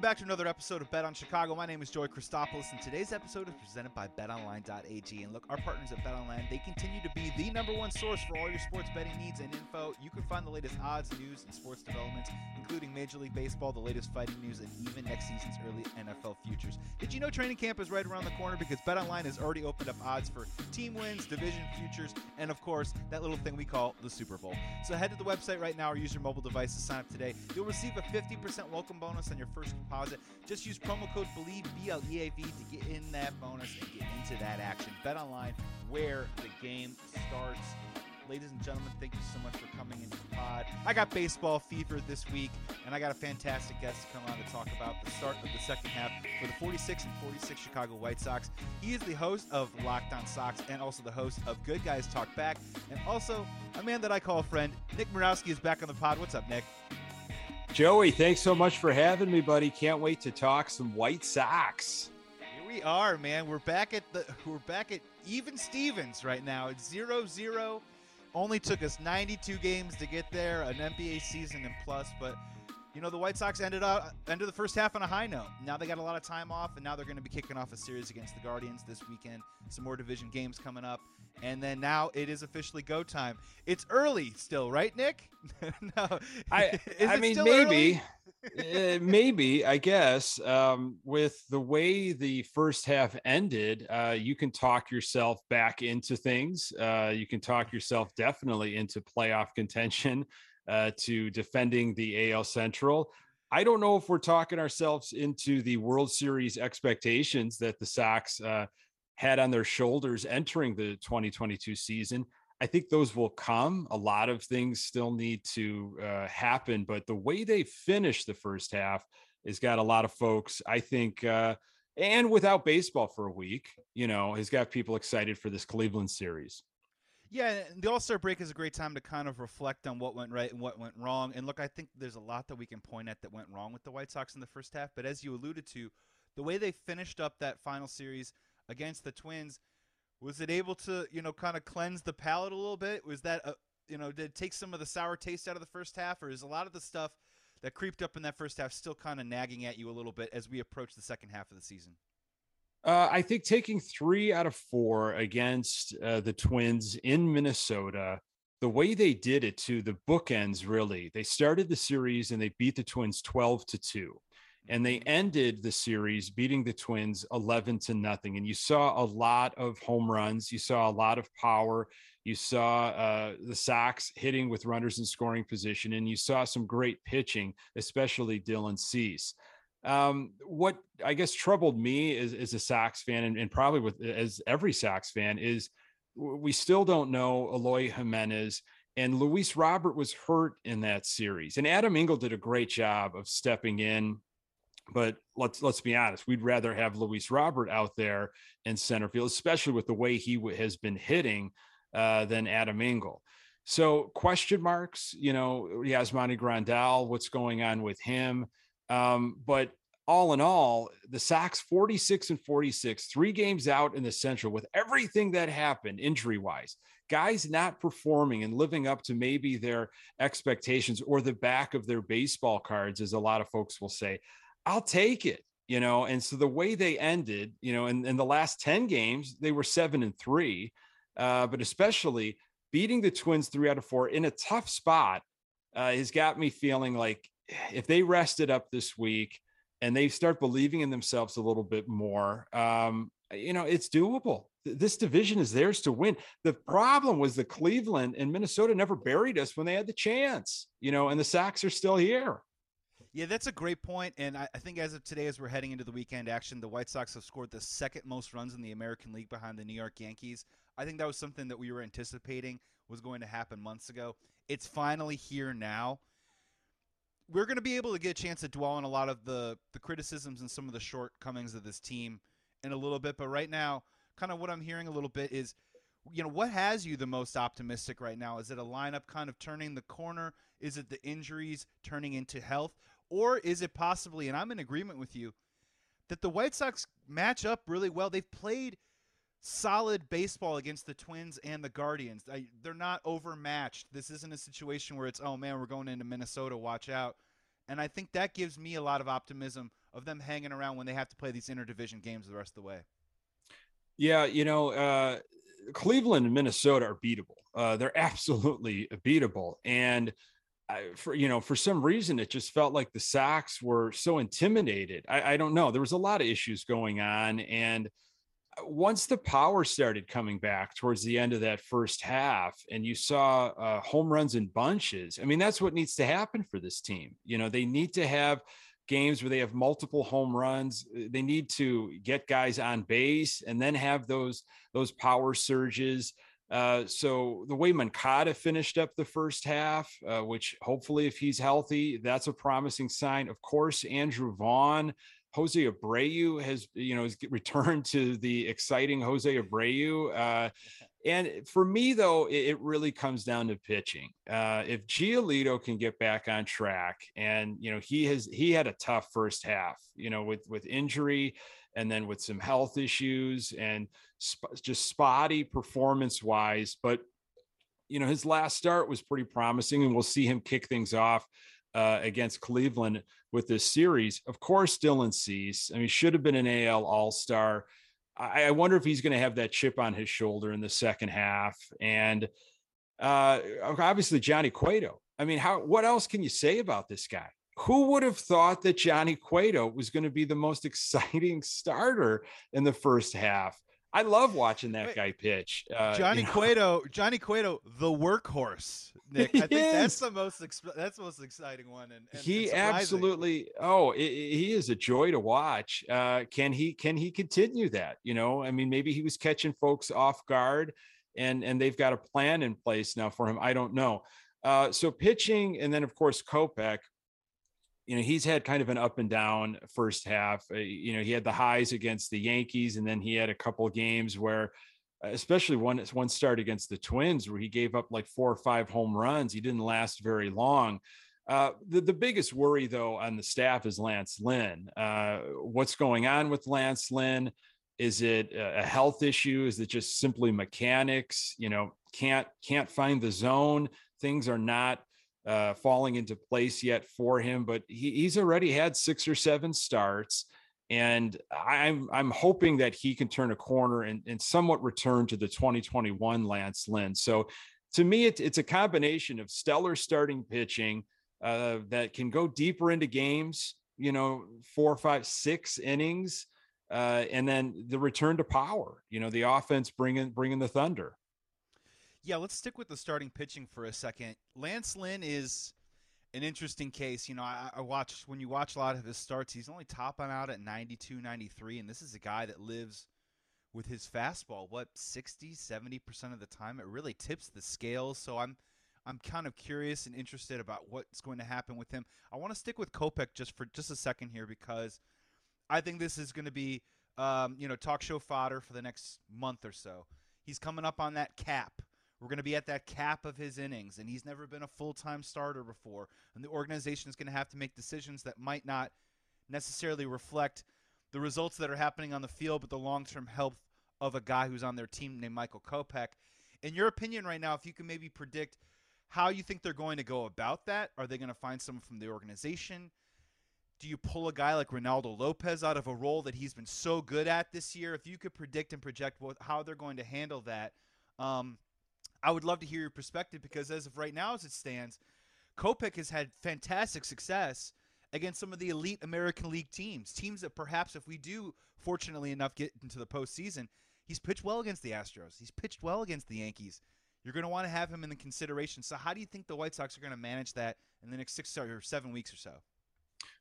Welcome back to another episode of Bet on Chicago. My name is Joey Christopoulos, and today's episode is presented by BetOnline.ag. And look, our partners at BetOnline, they continue to be the number one source for all your sports betting needs and info. You can find the latest odds, news, and sports developments, including Major League Baseball, the latest fighting news, and even next season's early NFL futures. Did you know training camp is right around the corner? Because BetOnline has already opened up odds for team wins, division futures, and of course, that little thing we call the Super Bowl. So head to the website right now or use your mobile device to sign up today. You'll receive a 50% welcome bonus on your first deposit. Just use promo code BLEAV, B L E A V, to get in that bonus and get into that action. Bet online where the game starts. Ladies and gentlemen, thank you so much for coming into the pod. I got baseball fever this week, and I got a fantastic guest to come on to talk about the start of the second half for the 46 and 46 Chicago White Sox. He is the host of Locked On Sox and also the host of Good Guys Talk Back, and also a man that I call a friend. Nick Morawski is back on the pod. What's up, Nick? Joey, thanks so much for having me, buddy. Can't wait to talk some White Sox. Here we are, man. We're back at the we're back at even Stevens right now. It's 0-0. Only took us 92 games to get there, an NBA season and plus, but you know the White Sox ended up ended the first half on a high note. Now they got a lot of time off, and now they're going to be kicking off a series against the Guardians this weekend. Some more division games coming up, and then now it is officially go time. It's early still, right, Nick? no, I I mean maybe. uh, maybe I guess um, with the way the first half ended, uh, you can talk yourself back into things. Uh, you can talk yourself definitely into playoff contention uh, to defending the AL Central. I don't know if we're talking ourselves into the World Series expectations that the Sox uh, had on their shoulders entering the 2022 season. I think those will come. A lot of things still need to uh, happen, but the way they finished the first half has got a lot of folks, I think, uh, and without baseball for a week, you know, has got people excited for this Cleveland series. Yeah, the All Star break is a great time to kind of reflect on what went right and what went wrong. And look, I think there's a lot that we can point at that went wrong with the White Sox in the first half. But as you alluded to, the way they finished up that final series against the Twins, was it able to, you know, kind of cleanse the palate a little bit? Was that, a, you know, did it take some of the sour taste out of the first half, or is a lot of the stuff that creeped up in that first half still kind of nagging at you a little bit as we approach the second half of the season? Uh, I think taking three out of four against uh, the Twins in Minnesota, the way they did it to the bookends, really, they started the series and they beat the Twins 12 to 2. And they ended the series beating the Twins 11 to nothing. And you saw a lot of home runs. You saw a lot of power. You saw uh, the Sox hitting with runners in scoring position. And you saw some great pitching, especially Dylan Cease. Um, what I guess troubled me as, as a Sox fan, and, and, probably with as every Sox fan, is we still don't know Eloy Jimenez. And Luis Robert was hurt in that series, and Adam Engel did a great job of stepping in. But let's let's be honest, we'd rather have Luis Robert out there in center field, especially with the way he w- has been hitting, uh, than Adam Engel. So question marks, you know, Yasmani Grandal, what's going on with him? Um, but all in all, the Sox 46 and 46, three games out in the Central with everything that happened injury wise, guys not performing and living up to maybe their expectations or the back of their baseball cards, as a lot of folks will say. I'll take it, you know. And so the way they ended, you know, in, in the last 10 games, they were seven and three, uh, but especially beating the Twins three out of four in a tough spot uh, has got me feeling like if they rested up this week and they start believing in themselves a little bit more, um, you know, it's doable. This division is theirs to win. The problem was the Cleveland and Minnesota never buried us when they had the chance, you know, and the Sox are still here. Yeah, that's a great point. And I, I, think as of today, as we're heading into the weekend action, the White Sox have scored the second most runs in the American League behind the New York Yankees. I think that was something that we were anticipating was going to happen months ago. It's finally here now we're going to be able to get a chance to dwell on a lot of the the criticisms and some of the shortcomings of this team in a little bit. But right now, kind of what I'm hearing a little bit is, you know, what has you the most optimistic right now? Is it a lineup kind of turning the corner? Is it the injuries turning into health? Or is it possibly, and I'm in agreement with you, that the White Sox match up really well? They've played solid baseball against the Twins and the Guardians. They're not overmatched. This isn't a situation where it's, oh man, we're going into Minnesota, watch out. And I think that gives me a lot of optimism of them hanging around when they have to play these interdivision games the rest of the way. Yeah, you know, uh, Cleveland and Minnesota are beatable. Uh, they're absolutely beatable. And I, for you know, for some reason, it just felt like the Sox were so intimidated. I, I don't know. There was a lot of issues going on, and uh, once the power started coming back towards the end of that first half, and you saw uh, home runs in bunches, I mean, that's what needs to happen for this team. You know, they need to have games where they have multiple home runs. Uh, they need to get guys on base and then have those those power surges. Uh, so the way Moncada finished up the first half, uh, which hopefully, if he's healthy, that's a promising sign. Of course, Andrew Vaughn, Jose Abreu has you know returned to the exciting Jose Abreu. Uh, and for me, though, it, it really comes down to pitching. Uh, if Giolito can get back on track, and you know he has he had a tough first half, you know, with with injury and then with some health issues and sp- just spotty performance wise. But, you know, his last start was pretty promising, and we'll see him kick things off uh, against Cleveland with this series. Of course, Dylan Cease. I mean, should have been an AL All Star. I, I, wonder if he's going to have that chip on his shoulder in the second half. And uh, obviously, Johnny Cueto. I mean, how? What else can you say about this guy? Who would have thought that Johnny Cueto was going to be the most exciting starter in the first half? I love watching that guy pitch. Uh, Johnny you know. Cueto, Johnny Cueto, the workhorse. Nick, I think is. that's the most that's the most exciting one. And, and he absolutely. Oh, it, he is a joy to watch. Uh, can he can he continue that? You know, I mean, maybe he was catching folks off guard, and and they've got a plan in place now for him. I don't know. Uh, so pitching, and then of course Kopech you know he's had kind of an up and down first half uh, you know he had the highs against the yankees and then he had a couple games where especially one one start against the twins where he gave up like four or five home runs. He didn't last very long. Uh, the, the biggest worry though on the staff is lance lynn. Uh, what's going on with lance lynn? Is it a health issue? Is it just simply mechanics? You know can't can't find the zone. Things are not uh, falling into place yet for him, but he, he's already had six or seven starts. And I'm I'm hoping that he can turn a corner and, and somewhat return to the 2021 Lance Lynn. So to me, it, it's a combination of stellar starting pitching uh, that can go deeper into games, you know, four, five, six innings, uh, and then the return to power. You know, the offense bringing bringing the thunder. Yeah, let's stick with the starting pitching for a second. Lance Lynn is an interesting case. You know, I, I watch when you watch a lot of his starts, he's only topping out at 92, 93, and this is a guy that lives with his fastball what 60 70% of the time it really tips the scales so i'm i'm kind of curious and interested about what's going to happen with him i want to stick with kopech just for just a second here because i think this is going to be um, you know talk show fodder for the next month or so he's coming up on that cap we're going to be at that cap of his innings, and he's never been a full time starter before. And the organization is going to have to make decisions that might not necessarily reflect the results that are happening on the field, but the long term health of a guy who's on their team named Michael Kopech. In your opinion, right now, if you can maybe predict how you think they're going to go about that, are they going to find someone from the organization? Do you pull a guy like Reynaldo Lopez out of a role that he's been so good at this year? If you could predict and project what, how they're going to handle that, um, I would love to hear your perspective because as of right now, as it stands, Kopech has had fantastic success against some of the elite American League teams. Teams that perhaps, if we do fortunately enough get into the postseason, he's pitched well against the Astros. He's pitched well against the Yankees. You're going to want to have him in the consideration. So, how do you think the White Sox are going to manage that in the next six or seven weeks or so?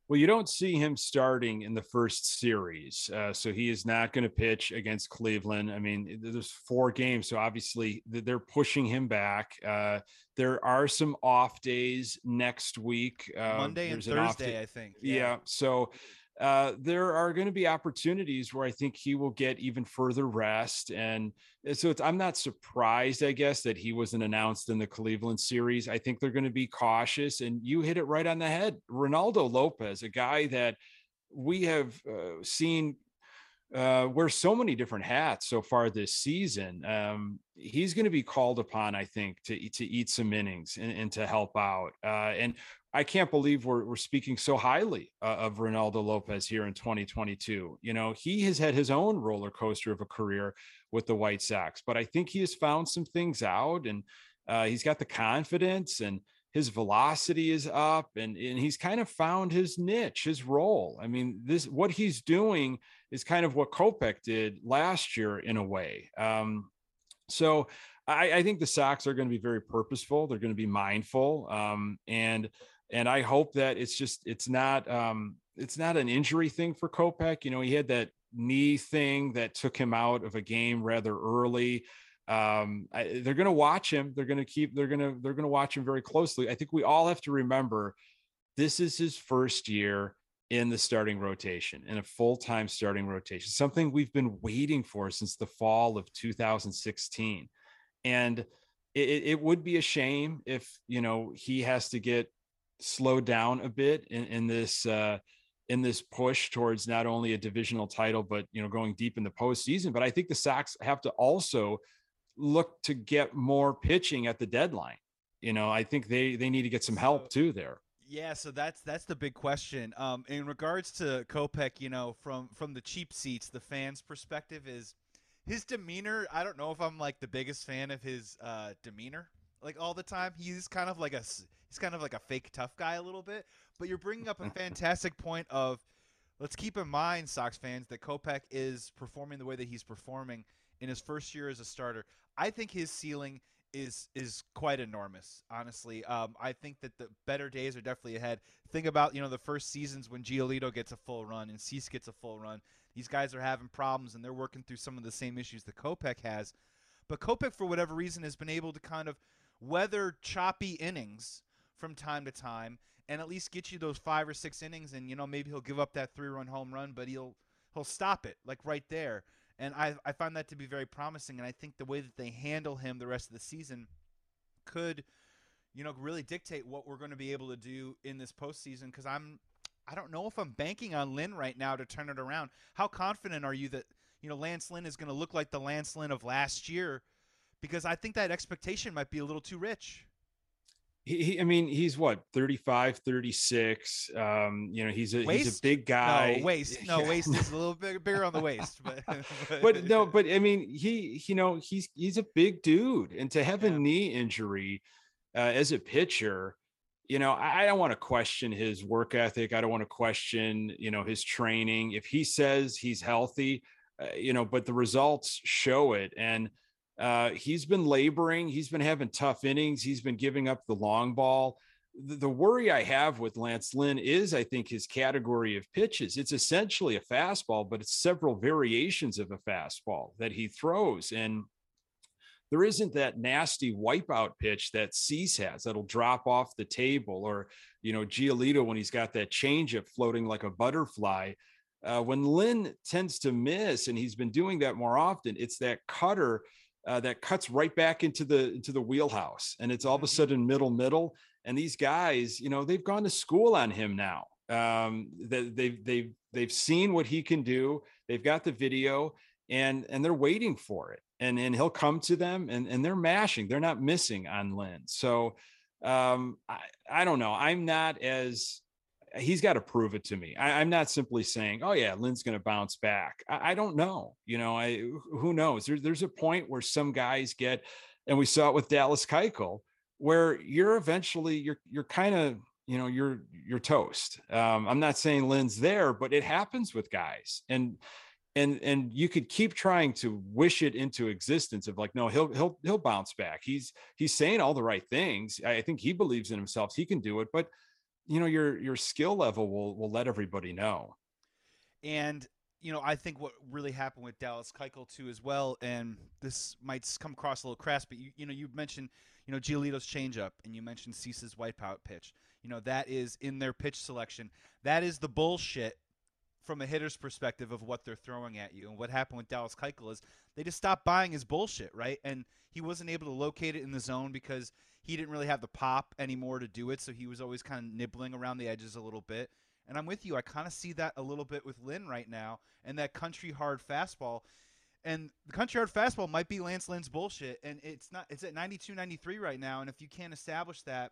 Well, you don't see him starting in the first series. Uh, so he is not going to pitch against Cleveland. I mean, there's four games. So obviously they're pushing him back. Uh, there are some off days next week. Uh, Monday and Thursday, I think. Yeah. yeah. So uh, there are going to be opportunities where I think he will get even further rest. And so I'm not surprised, I guess, that he wasn't announced in the Cleveland series. I think they're going to be cautious. And you hit it right on the head. Reynaldo Lopez, a guy that we have uh, seen uh, wears so many different hats so far this season. Um, he's going to be called upon, I think, to to eat some innings and, and to help out. Uh, and I can't believe we're we're speaking so highly uh, of Reynaldo Lopez here in 2022. You know, he has had his own roller coaster of a career with the White Sox, but I think he has found some things out, and uh, he's got the confidence and his velocity is up and, and he's kind of found his niche, his role. I mean, this what he's doing is kind of what Kopech did last year in a way. Um, so I, I, think the Sox are going to be very purposeful. They're going to be mindful. Um, and and I hope that it's just it's not um, it's not an injury thing for Kopech. You know, he had that knee thing that took him out of a game rather early um, I, they're going to watch him. They're going to keep. They're going to. They're going to watch him very closely. I think we all have to remember, this is his first year in the starting rotation, in a full time starting rotation. Something we've been waiting for since the fall of 2016, and it, it would be a shame if you know he has to get slowed down a bit in, in this. Uh, in this push towards not only a divisional title, but you know, going deep in the postseason. But I think the Sox have to also look to get more pitching at the deadline. You know, I think they they need to get some help too there. Yeah, so that's that's the big question. Um, in regards to Kopech, you know, from from the cheap seats, the fans' perspective is his demeanor. I don't know if I'm like the biggest fan of his uh, demeanor, like all the time. He's kind of like a he's kind of like a fake tough guy a little bit. But you're bringing up a fantastic point of let's keep in mind, Sox fans, that Kopech is performing the way that he's performing in his first year as a starter. I think his ceiling is is quite enormous. Honestly, um, I think that the better days are definitely ahead. Think about you know the first seasons when Giolito gets a full run and Cease gets a full run. These guys are having problems and they're working through some of the same issues that Kopech has. But Kopech, for whatever reason, has been able to kind of weather choppy innings from time to time and at least get you those five or six innings. And you know maybe he'll give up that three run home run, but he'll he'll stop it like right there. And I, I find that to be very promising. And I think the way that they handle him the rest of the season could, you know, really dictate what we're going to be able to do in this postseason. Because I'm, I don't know if I'm banking on Lynn right now to turn it around. How confident are you that, you know, Lance Lynn is going to look like the Lance Lynn of last year? Because I think that expectation might be a little too rich he, I mean, he's what 35, 36. Um, you know, he's a waist? he's a big guy. No waist, no yeah. waist is a little bit bigger on the waist, but, but but no, but I mean, he you know he's he's a big dude, and to have yeah. a knee injury uh, as a pitcher, you know, I, I don't want to question his work ethic. I don't want to question you know his training. If he says he's healthy, uh, you know, but the results show it, and uh, he's been laboring. He's been having tough innings. He's been giving up the long ball. The, the, worry I have with Lance Lynn is, I think, his category of pitches. It's essentially a fastball, but it's several variations of a fastball that he throws. And there isn't that nasty wipeout pitch that Cease has that'll drop off the table, or you know, Giolito when he's got that changeup floating like a butterfly. Uh, when Lynn tends to miss, and he's been doing that more often, it's that cutter uh, that cuts right back into the into the wheelhouse, and it's all of a mm-hmm. sudden middle middle. And these guys, you know, they've gone to school on him now. Um, they, they've they've they've seen what he can do. They've got the video, and and they're waiting for it. And and he'll come to them, and and they're mashing. They're not missing on Lynn. So um, I I don't know. I'm not as he's got to prove it to me. I, am not simply saying, "Oh yeah, Lynn's going to bounce back." I, I, don't know. You know, I who knows? There, there's a point where some guys get, and we saw it with Dallas Keuchel, where you're eventually you're you're kind of you know you're you're toast. Um, I'm not saying Lynn's there, but it happens with guys, and and and you could keep trying to wish it into existence of like no he'll he'll he'll bounce back he's he's saying all the right things i think he believes in himself he can do it but you know your your skill level will will let everybody know. And you know i think what really happened with dallas keuchel too as well and this might come across a little crass but you you know you mentioned you know giolito's changeup and you mentioned cease's wipeout pitch. You know that is in their pitch selection. That is the bullshit from a hitter's perspective of what they're throwing at you. And what happened with dallas keuchel is they just stopped buying his bullshit right? And he wasn't able to locate it in the zone because he didn't really have the pop anymore to do it, so he was always kind of nibbling around the edges a little bit. And I'm with you. I kind of see that a little bit with Lynn right now and that country hard fastball. And the country hard fastball might be Lance Lynn's bullshit. And it's not, it's at 92, 93 right now. And if you can't establish that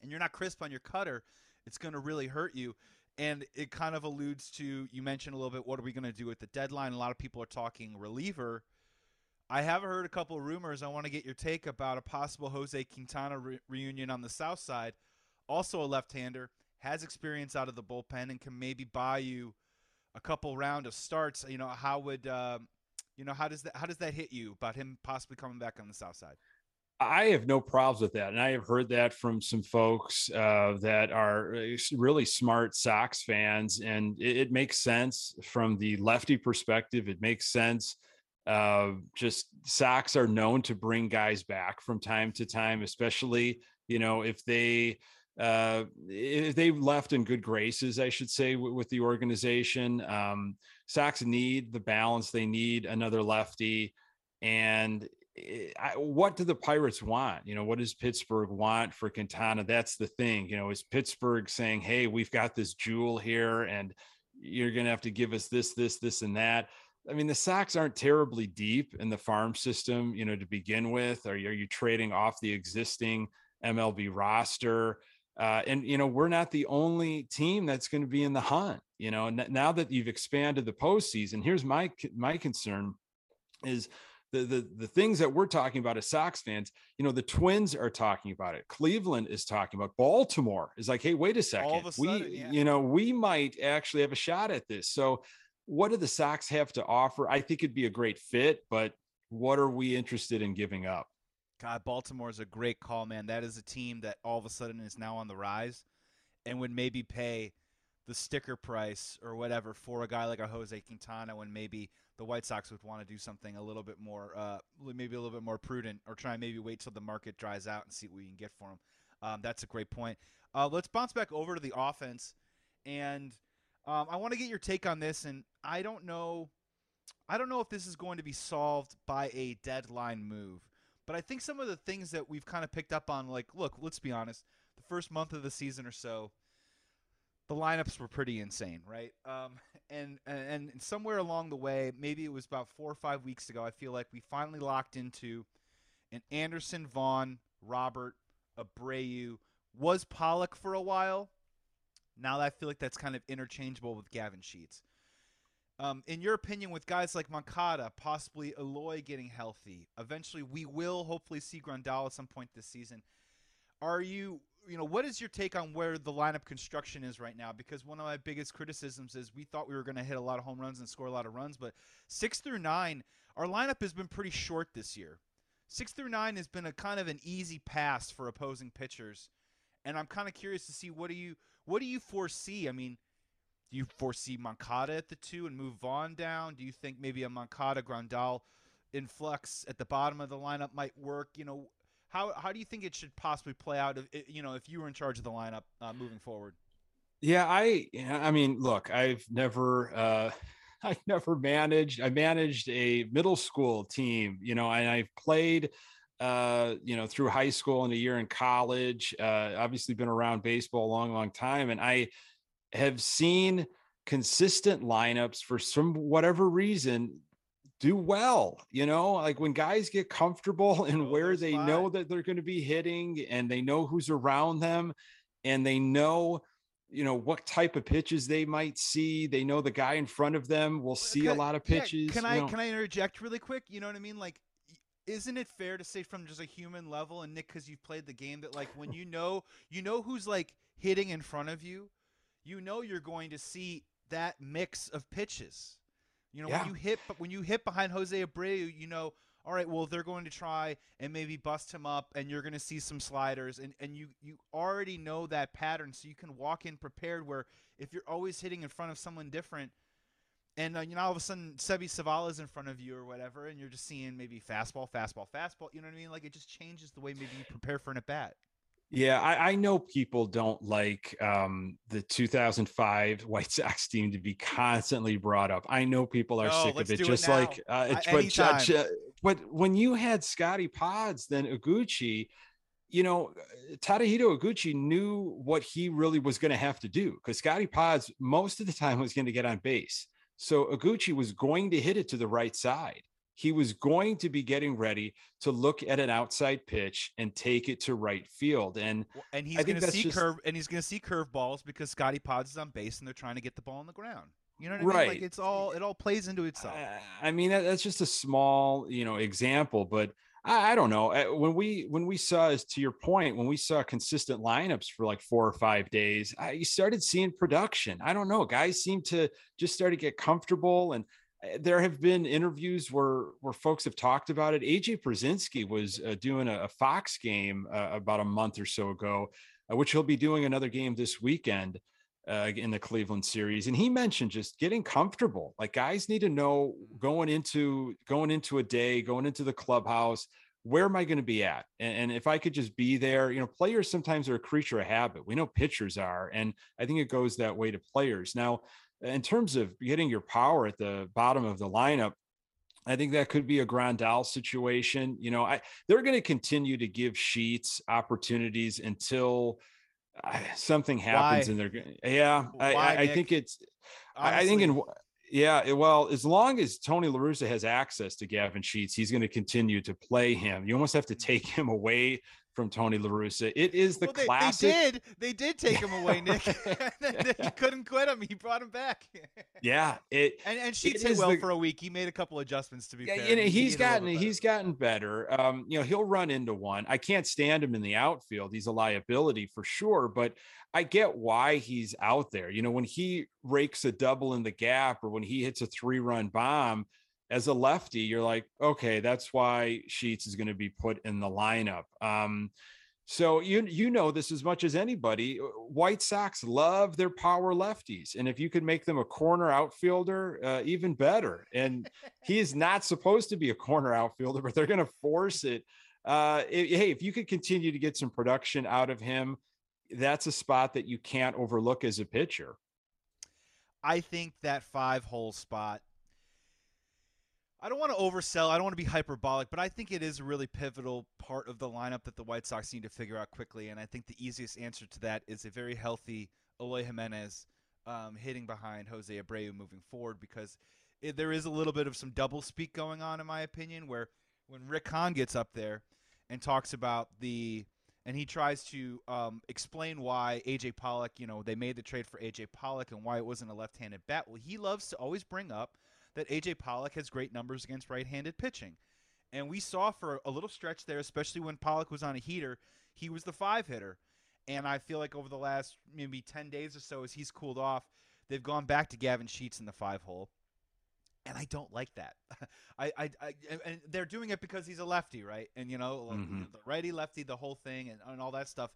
and you're not crisp on your cutter, it's going to really hurt you. And it kind of alludes to, you mentioned a little bit, what are we going to do at the deadline? A lot of people are talking reliever. I have heard a couple of rumors. I want to get your take about a possible Jose Quintana re- reunion on the south side. Also a left-hander has experience out of the bullpen and can maybe buy you a couple round of starts. You know, how would uh, you know how does that how does that hit you about him possibly coming back on the south side? I have no problems with that, and I have heard that from some folks uh, that are uh, really smart Sox fans, and it, it, makes sense from the lefty perspective. It makes sense. Uh, just Sox are known to bring guys back from time to time, especially you know if they uh, if they left in good graces, I should say, w- with the organization. Um, Sox need the balance; they need another lefty. And eh, I, what do the Pirates want? You know, what does Pittsburgh want for Quintana? That's the thing. You know, is Pittsburgh saying, "Hey, we've got this jewel here, and you're going to have to give us this, this, this, and that." I mean, the Sox aren't terribly deep in the farm system, you know, to begin with. Are, are you trading off the existing MLB roster? Uh, and you know we're not the only team that's going to be in the hunt. You know, n- now that you've expanded the postseason, here's my my concern is the, the the things that we're talking about as Sox fans, you know, the Twins are talking about it. Cleveland is talking about. Baltimore is like, hey, wait a second, a sudden, we yeah. you know we might actually have a shot at this. So, what do the Sox have to offer? I think it'd be a great fit, but what are we interested in giving up? God, Baltimore is a great call, man. That is a team that all of a sudden is now on the rise and would maybe pay the sticker price or whatever for a guy like a Jose Quintana when maybe the White Sox would want to do something a little bit more, uh, maybe a little bit more prudent or try and maybe wait till the market dries out and see what we can get for him. Um, that's a great point. Uh, let's bounce back over to the offense. And um, I want to get your take on this. And I don't know. I don't know if this is going to be solved by a deadline move. But I think some of the things that we've kind of picked up on, like, look, let's be honest, the first month of the season or so, the lineups were pretty insane, right? Um, and and somewhere along the way, maybe it was about four or five weeks ago, I feel like we finally locked into an Anderson, Vaughn, Robert, Abreu. Was Pollock for a while? Now I feel like that's kind of interchangeable with Gavin Sheets. Um, in your opinion, with guys like Moncada, possibly Eloy getting healthy, eventually we will hopefully see Grandal at some point this season. Are you, you know, what is your take on where the lineup construction is right now? Because one of my biggest criticisms is we thought we were going to hit a lot of home runs and score a lot of runs, but six through nine, our lineup has been pretty short this year. Six through nine has been a kind of an easy pass for opposing pitchers, and I'm kind of curious to see what do you what do you foresee? I mean do you foresee Moncada at the two and move Vaughn down? Do you think maybe a Moncada Grandal influx at the bottom of the lineup might work? You know, how how do you think it should possibly play out? If you know, if you were in charge of the lineup uh, moving forward. Yeah, I I mean, look, I've never uh I never managed. I managed a middle school team, you know, and I've played uh, you know, through high school and a year in college. Uh, obviously, been around baseball a long, long time, and I have seen consistent lineups for some whatever reason do well you know like when guys get comfortable and oh, where they know that they're going to be hitting and they know who's around them and they know you know what type of pitches they might see they know the guy in front of them will see can, a lot of pitches yeah, can i know. can i interject really quick you know what i mean like isn't it fair to say from just a human level and nick because you've played the game that like when you know you know who's like hitting in front of you you know you're going to see that mix of pitches. You know, yeah. when you hit but when you hit behind Jose Abreu, you know, all right, well they're going to try and maybe bust him up and you're going to see some sliders and and you you already know that pattern so you can walk in prepared where if you're always hitting in front of someone different and uh, you know all of a sudden Seby Zavala's in front of you or whatever and you're just seeing maybe fastball, fastball, fastball, you know what I mean? Like it just changes the way maybe you prepare for an at bat. Yeah, I, I, know people don't like um, the 2005 White Sox team to be constantly brought up. I know people are no, sick of it, just it like, uh, but, but when you had Scotty Pods, then Iguchi, you know, Tadahito Iguchi knew what he really was going to have to do because Scotty Pods most of the time was going to get on base. So Iguchi was going to hit it to the right side. He was going to be getting ready to look at an outside pitch and take it to right field. And and he's going to see just, curve and he's going to see curve balls because Scotty Pods is on base and they're trying to get the ball on the ground. You know what I right. mean? Like it's all it all plays into itself. I mean that's just a small you know example, but I, I don't know. Uh, when we when we saw, as to your point, when we saw consistent lineups for like four or five days, I, you started seeing production. I don't know. Guys seem to just start to get comfortable and uh, there have been interviews where where folks have talked about it. AJ Pierzynski was uh, doing a, a, Fox game uh, about a month or so ago, uh, which he'll be doing another game this weekend uh, in the Cleveland series, and he mentioned just getting comfortable. Like guys need to know going into going into a day, going into the clubhouse, where am I going to be at? And, and, if I could just be there, you know, players sometimes are a creature of habit. We know pitchers are, and I think it goes that way to players. Now, in terms of getting your power at the bottom of the lineup, I think that could be a Grandal situation. You know, I they're going to continue to give Sheets opportunities until something happens Why? and they're yeah Why, I, I, think it's Honestly. I think in yeah well as long as Tony LaRussa has access to Gavin Sheets he's going to continue to play him you almost have to take him away from Tony LaRussa. It is the well, they, classic. They did. They did take him away, Nick. he couldn't quit him. He brought him back. yeah. It and, and Sheets did well the, for a week. He made a couple adjustments to be yeah, fair. You know, he's gotten he's gotten better. Um, you know, he'll run into one. I can't stand him in the outfield. He's a liability for sure, but I get why he's out there. You know, when he rakes a double in the gap or when he hits a three-run bomb, as a lefty, you're like, okay, that's why Sheets is going to be put in the lineup. Um, so you you know this as much as anybody. Uh, White Sox love their power lefties, and if you could make them a corner outfielder, uh, even better. And he is not supposed to be a corner outfielder, but they're going to force it. Uh, it, Hey, if you could continue to get some production out of him, that's a spot that you can't overlook as a pitcher. I think that five hole spot I don't want to oversell. I don't want to be hyperbolic, but I think it is a really pivotal part of the lineup that the White Sox need to figure out quickly. And I think the easiest answer to that is a very healthy Eloy Jimenez um, hitting behind Jose Abreu moving forward because it, there is a little bit of some double speak going on, in my opinion, where when Rick Hahn gets up there and talks about the and he tries to um, explain why AJ Pollock, you know, they made the trade for AJ Pollock and why it wasn't a left-handed bat. Well, he loves to always bring up that AJ Pollock has great numbers against right-handed pitching. And we saw for a little stretch there, especially when Pollock was on a heater, he was the five hitter. And I feel like over the last maybe 10 days or so, as he's cooled off, they've gone back to Gavin Sheets in the five hole. And I don't like that. I, I, I, and they're doing it because he's a lefty, right? And you know, mm-hmm. the righty lefty, the whole thing, and, and all that stuff.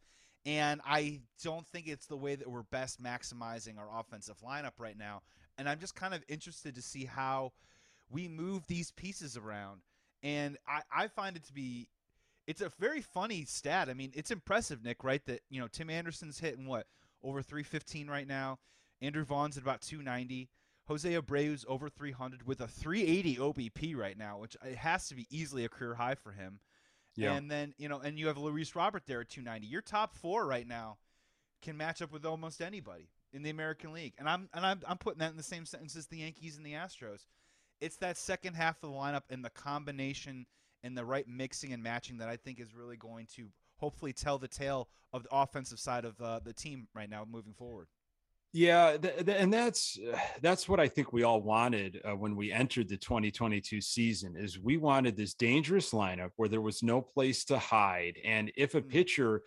And I don't think it's the way that we're best maximizing our offensive lineup right now and I'm just kind of interested to see how we move these pieces around. And I, I find it to be it's a very funny stat. I mean, it's impressive, Nick, right? That you know Tim Anderson's hitting what over 315 right now. Andrew Vaughn's at about 290. Jose Abreu's over 300 with a 380 OBP right now, which it has to be easily a career high for him. Yeah. And then you know, and you have Luis Robert there at 290. Your top four right now can match up with almost anybody in the American League, and I'm and I'm, I'm putting that in the same sentence as the Yankees and the Astros. It's that second half of the lineup and the combination and the right mixing and matching that I think is really going to hopefully tell the tale of the offensive side of uh, the team right now moving forward. Yeah, th- th- and that's that's what I think we all wanted uh, when we entered the 2022 season. Is we wanted this dangerous lineup where there was no place to hide, and if a mm-hmm. pitcher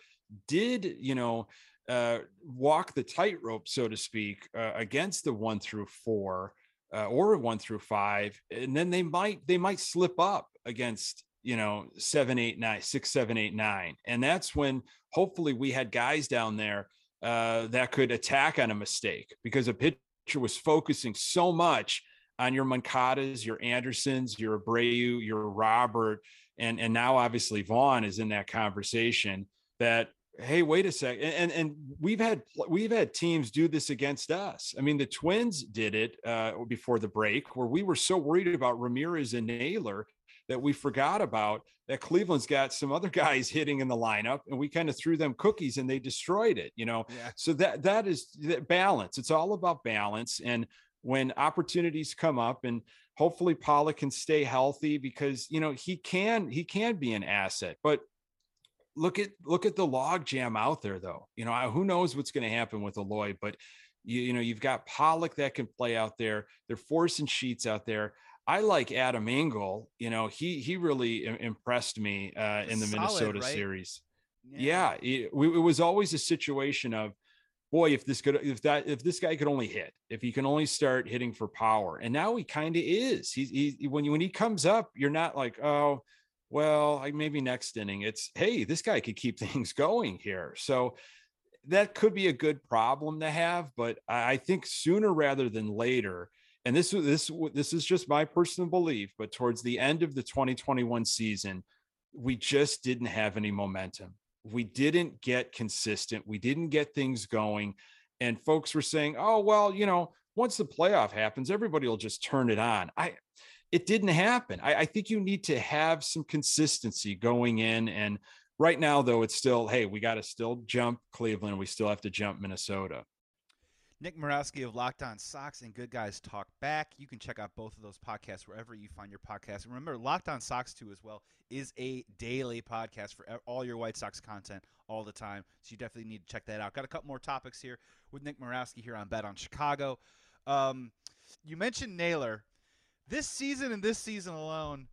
did, you know, uh, walk the tightrope, so to speak, uh, against the one through four uh, or one through five, and then they might they might slip up against you know seven, eight, nine, six, seven, eight, nine, and that's when hopefully we had guys down there uh, that could attack on a mistake because a pitcher was focusing so much on your Moncadas, your Andersons, your Abreu, your Robert, and and now obviously Vaughn is in that conversation that hey wait a second and and we've had we've had teams do this against us i mean the twins did it uh, before the break where we were so worried about ramirez and naylor that we forgot about that Cleveland's got some other guys hitting in the lineup and we kind of threw them cookies and they destroyed it, you know. Yeah. So that that is that balance. It's all about balance and when opportunities come up and hopefully Pollock can stay healthy because you know he can he can be an asset. But look at look at the log jam out there though. You know, who knows what's going to happen with Eloy, but you, you know, you've got Pollock that can play out there. They're forcing sheets out there. I like Adam Engel. You know, he he really impressed me uh, in the Solid, Minnesota right? series. Yeah, it, it was always a situation of, boy, if this could, if that, if this guy could only hit, if he can only start hitting for power, and now he kind of is. He's he when you when he comes up, you're not like, oh, well, I maybe next inning. It's hey, this guy could keep things going here. So that could be a good problem to have, but I think sooner rather than later. And this this this is just my personal belief, but towards the end of the 2021 season, we just didn't have any momentum. We didn't get consistent. We didn't get things going. And folks were saying, oh, well, you know, once the playoff happens, everybody will just turn it on. I it didn't happen. I, I think you need to have some consistency going in. And right now, though, it's still, hey, we got to still jump Cleveland. We still have to jump Minnesota. Nick Morawski of Locked On Sox and Good Guys Talk Back. You can check out both of those podcasts wherever you find your podcast. And remember, Locked On Sox too as well is a daily podcast for all your White Sox content all the time. So you definitely need to check that out. Got a couple more topics here with Nick Morawski here on Bet on Chicago. Um, you mentioned Naylor this season and this season alone.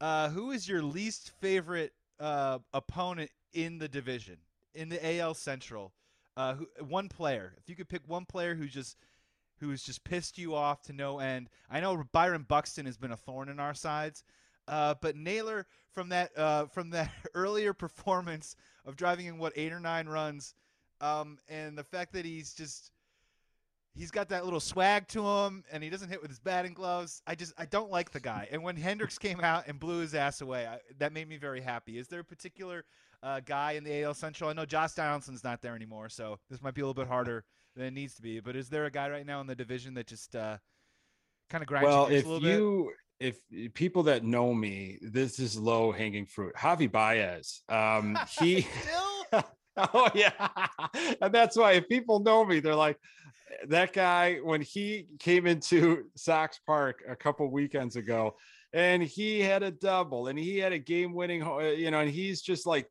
Uh, who is your least favorite uh, opponent in the division in the AL Central? Uh, who, one player. If you could pick one player who's just who's just pissed you off to no end. I know Byron Buxton has been a thorn in our sides, uh, but Naylor from that uh, from that earlier performance of driving in what eight or nine runs, um, and the fact that he's just he's got that little swag to him, and he doesn't hit with his batting gloves. I just I don't like the guy. And when Hendriks came out and blew his ass away, I, that made me very happy. Is there a particular uh, guy in the AL Central? I know Josh Donaldson's not there anymore, so this might be a little bit harder than it needs to be. But is there a guy right now in the division that just uh, kind of grinds well, gears if a little bit? you if people that know me, this is low hanging fruit. Javi Baez, um, he. Oh yeah, and that's why if people know me, they're like, that guy when he came into Sox Park a couple weekends ago. And he had a double, and he had a game-winning, uh, you know. And he's just like,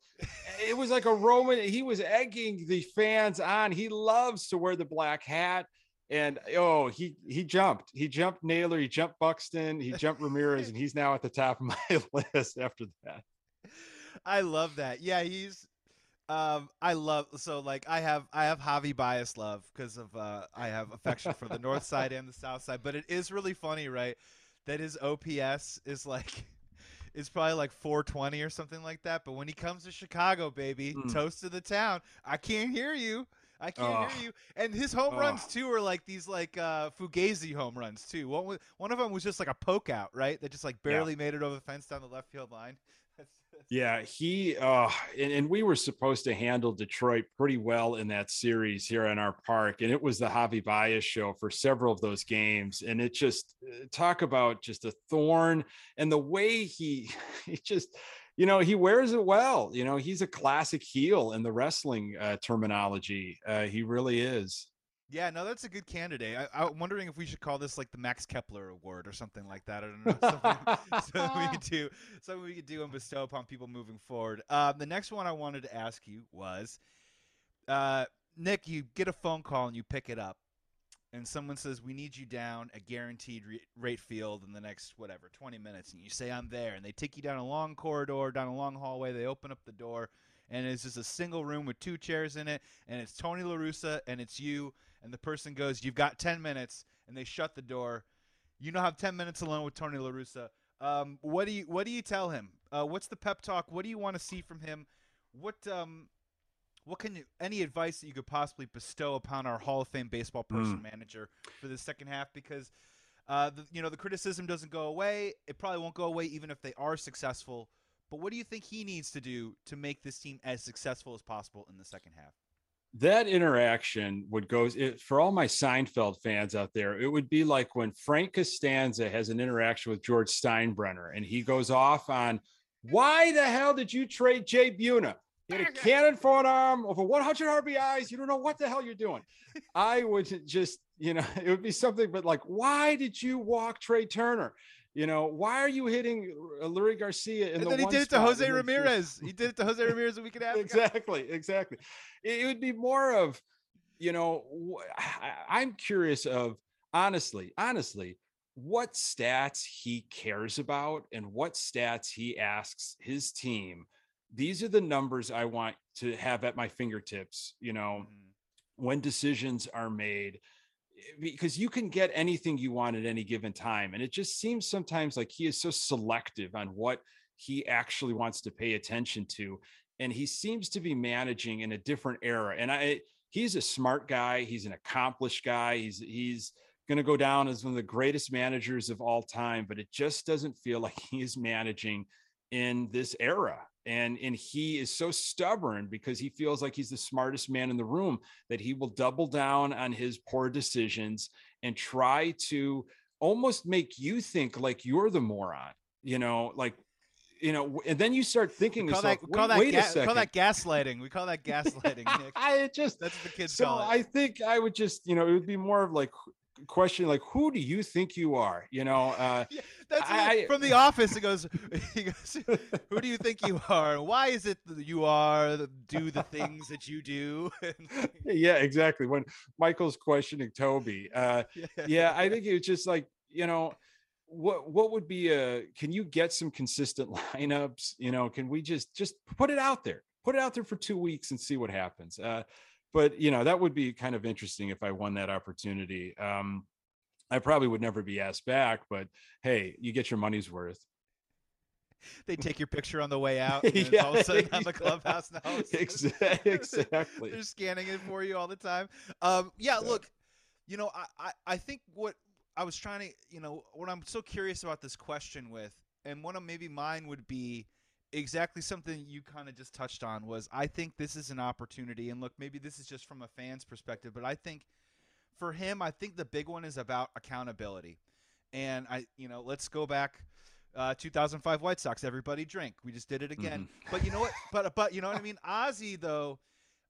it was like a Roman. He was egging the fans on. He loves to wear the black hat, and oh, he he jumped. He jumped Naylor. He jumped Buxton. He jumped Ramirez, and he's now at the top of my list after that. I love that. Yeah, he's um I love so like I have I have Javi bias love because of uh I have affection for the north side and the south side, but it is really funny, right? That his OPS is like is probably like 420 or something like that, but when he comes to Chicago, baby, Mm. toast to the town. I can't hear you. I can't hear you. And his home runs too are like these like uh Fugazi home runs too. One was, one of them was just like a poke out, right? That just like barely made it over the fence down the left field line. Yeah, he uh and, and we were supposed to handle Detroit pretty well in that series here in our park. And it was the Javi Baez show for several of those games. And it just uh, talk about just a thorn and the way he he just you know he wears it well you know he's a classic heel in the wrestling uh, terminology uh, he really is Yeah, no, that's a good candidate. I, I'm wondering if we should call this like the Max Kepler Award or something like that. I don't know. Something, something we could do. Something we could do and bestow upon people moving forward. Um, the next one I wanted to ask you was, uh, Nick, you get a phone call and you pick it up, and someone says, "We need you down a guaranteed re- rate field in the next whatever 20 minutes," and you say, "I'm there," and they take you down a long corridor, down a long hallway. They open up the door, and it's just a single room with two chairs in it, and it's Tony La Russa, and it's you, and the person goes, "You've got 10 minutes," and they shut the door. You now have 10 minutes alone with Tony La Russa. Um, what do you What do you tell him? Uh, what's the pep talk? What do you want to see from him? What um, what can you any advice that you could possibly bestow upon our Hall of Fame baseball person manager for the second half? Because uh, the, you know the criticism doesn't go away. It probably won't go away even if they are successful. But what do you think he needs to do to make this team as successful as possible in the second half? That interaction would go it, for all my Seinfeld fans out there. It would be like when Frank Costanza has an interaction with George Steinbrenner, and he goes off on why the hell did you trade Jay Buhner? He had a cannon for an arm over 100 RBIs. You don't know what the hell you're doing. I would just, you know, it would be something, but like, why did you walk Trey Turner? You know, why are you hitting Leury Garcia in and the then he did it to Jose Ramirez. he did it to Jose Ramirez a week and a half Exactly, exactly. It would be more of, you know, I'm curious of honestly, honestly, what stats he cares about and what stats he asks his team. These are the numbers I want to have at my fingertips, you know, mm-hmm. when decisions are made because you can get anything you want at any given time. And it just seems sometimes like he is so selective on what he actually wants to pay attention to. And he seems to be managing in a different era. And I, he's a smart guy. He's an accomplished guy. He's, he's, going to go down as one of the greatest managers of all time, but it just doesn't feel like he is managing in this era and and he is so stubborn because he feels like he's the smartest man in the room that he will double down on his poor decisions and try to almost make you think like you're the moron you know like you know and then you start thinking we call yourself, that, we call, wait, that ga- call that gaslighting we call that gaslighting Nick. i just that's what the kids so i think i would just you know it would be more of like question like who do you think you are? You know uh yeah, that's I, from the office it goes he goes who do you think you are? Why is it that you are do the things that you do? Yeah exactly when michael's questioning toby uh yeah. yeah i think it's just like you know what what would be a can you get some consistent lineups? You know can we just just put it out there put it out there for two weeks and see what happens uh but you know that would be kind of interesting if I won that opportunity. Um, I probably would never be asked back, but hey, you get your money's worth. They take your picture on the way out. And yeah, all of a sudden on the clubhouse now. exactly. exactly. They're scanning it for you all the time. Um, yeah, yeah, look, you know, I, I, I think what I was trying to, you know, what I'm so curious about this question with, and one of maybe mine would be exactly something you kind of just touched on was I think this is an opportunity and look maybe this is just from a fan's perspective but I think for him I think the big one is about accountability. And I you know let's go back uh, 2005 White Sox everybody drink. We just did it again. Mm-hmm. but you know what? But but you know what I mean? Ozzie though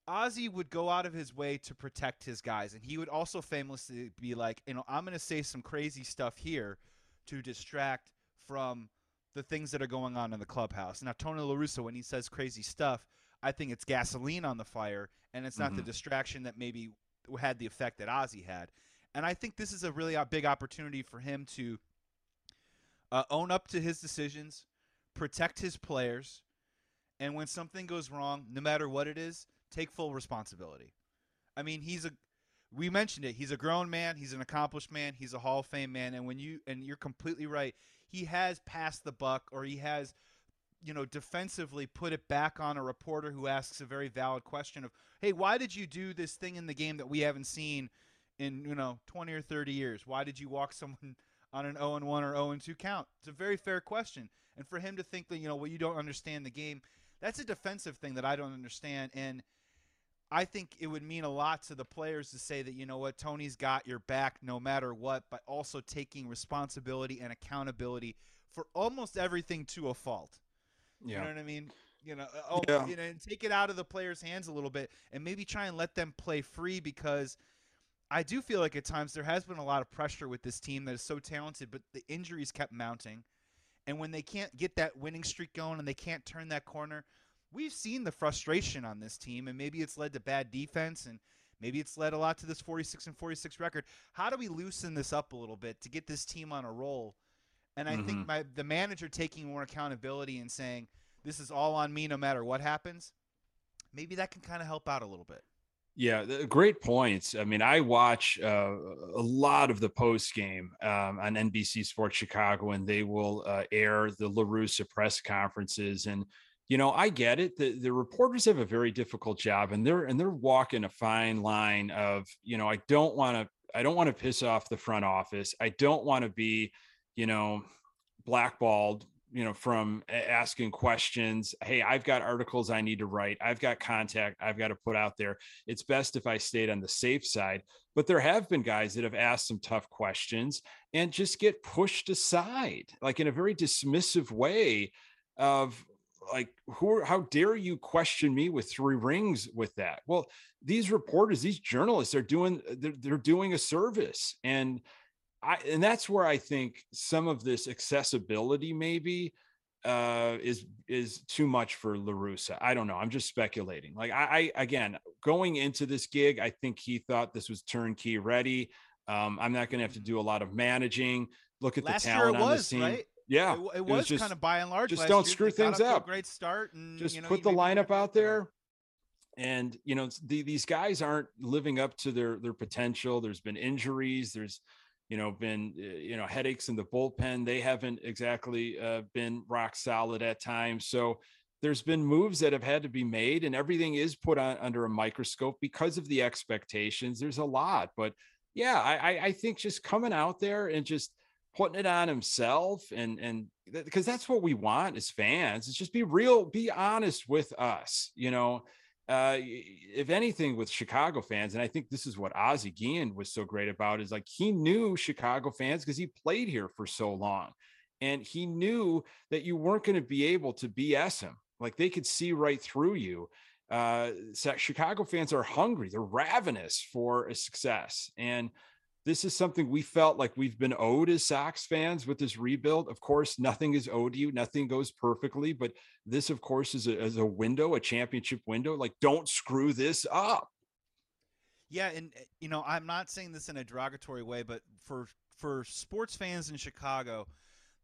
Ozzie would go out of his way to protect his guys and he would also famously be like you know I'm going to say some crazy stuff here to distract from the things that are going on in the clubhouse. Now, Tony La Russa, when he says crazy stuff, I think it's gasoline on the fire, and it's not mm-hmm. the distraction that maybe had the effect that Ozzie had. And I think this is a really uh, big opportunity for him to uh, own up to his decisions, protect his players, and when something goes wrong, no matter what it is, take full responsibility. I mean, he's a we mentioned it. He's a grown man. He's an accomplished man. He's a Hall of Fame man. And when you and you're completely right he has passed the buck or he has you know defensively put it back on a reporter who asks a very valid question of hey why did you do this thing in the game that we haven't seen in you know 20 or 30 years? Why did you walk someone on an 0 and 1 or 0 and 2 count? It's a very fair question. And for him to think that you know well you don't understand the game that's a defensive thing that I don't understand. And I think it would mean a lot to the players to say that, you know what, Tony's got your back no matter what, but also taking responsibility and accountability for almost everything to a fault. Yeah. You know what I mean? You know, uh, oh, yeah. you know, and take it out of the players' hands a little bit and maybe try and let them play free because I do feel like at times there has been a lot of pressure with this team that is so talented, but the injuries kept mounting. And when they can't get that winning streak going and they can't turn that corner – we've seen the frustration on this team, and maybe it's led to bad defense, and maybe it's led a lot to this 46 and 46 record. How do we loosen this up a little bit to get this team on a roll? And I mm-hmm. think my the manager taking more accountability and saying this is all on me no matter what happens. Maybe that can kind of help out a little bit. Yeah, great points. I mean, I watch uh, a lot of the post game um, on NBC Sports Chicago, and they will uh, air the La Russa press conferences. And you know, I get it. The the reporters have a very difficult job and they're and they're walking a fine line of, you know, I don't want to I don't want to piss off the front office. I don't want to be, you know, blackballed you know, from asking questions. Hey, I've got articles I need to write. I've got contact I've got to put out there. It's best if I stayed on the safe side. But there have been guys that have asked some tough questions and just get pushed aside, like in a very dismissive way of like who how dare you question me with three rings with that well these reporters these journalists are doing they're, they're doing a service and I, and that's where I think some of this accessibility maybe uh, is is too much for La Russa. I don't know. I'm just speculating. Like I, I again going into this gig, I think he thought this was turnkey ready. Um, I'm not going to have to do a lot of managing. Look at Last the talent on was, the scene. Right? Yeah, it, it, was, was just, kind of by and large. Just don't screw things up. great start, and just you know, put the lineup out there. And you know the, these guys aren't living up to their their potential. There's been injuries. There's you know been uh, you know headaches in the bullpen they haven't exactly uh, been rock solid at times so there's been moves that have had to be made and everything is put on under a microscope because of the expectations there's a lot but yeah i i think just coming out there and just putting it on himself and and because that's what we want as fans is just be real be honest with us you know uh, if anything, with Chicago fans, and I think this is what Ozzie Guillen was so great about, is like he knew Chicago fans because he played here for so long, and he knew that you weren't going to be able to BS him. Like they could see right through you. Uh, Chicago fans are hungry; they're ravenous for a success, and this is something we felt like we've been owed as Sox fans with this rebuild. Of course, nothing is owed to you, nothing goes perfectly, but this, of course, is a, is a window, a championship window. Like, don't screw this up. Yeah, and eh, you know, I'm not saying this in a derogatory way, but for for sports fans in Chicago,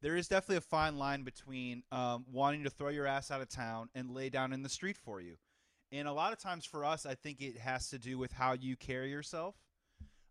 there is definitely a fine line between um, wanting to throw your ass out of town and lay down in the street for you. And a lot of times for us, I think it has to do with how you carry yourself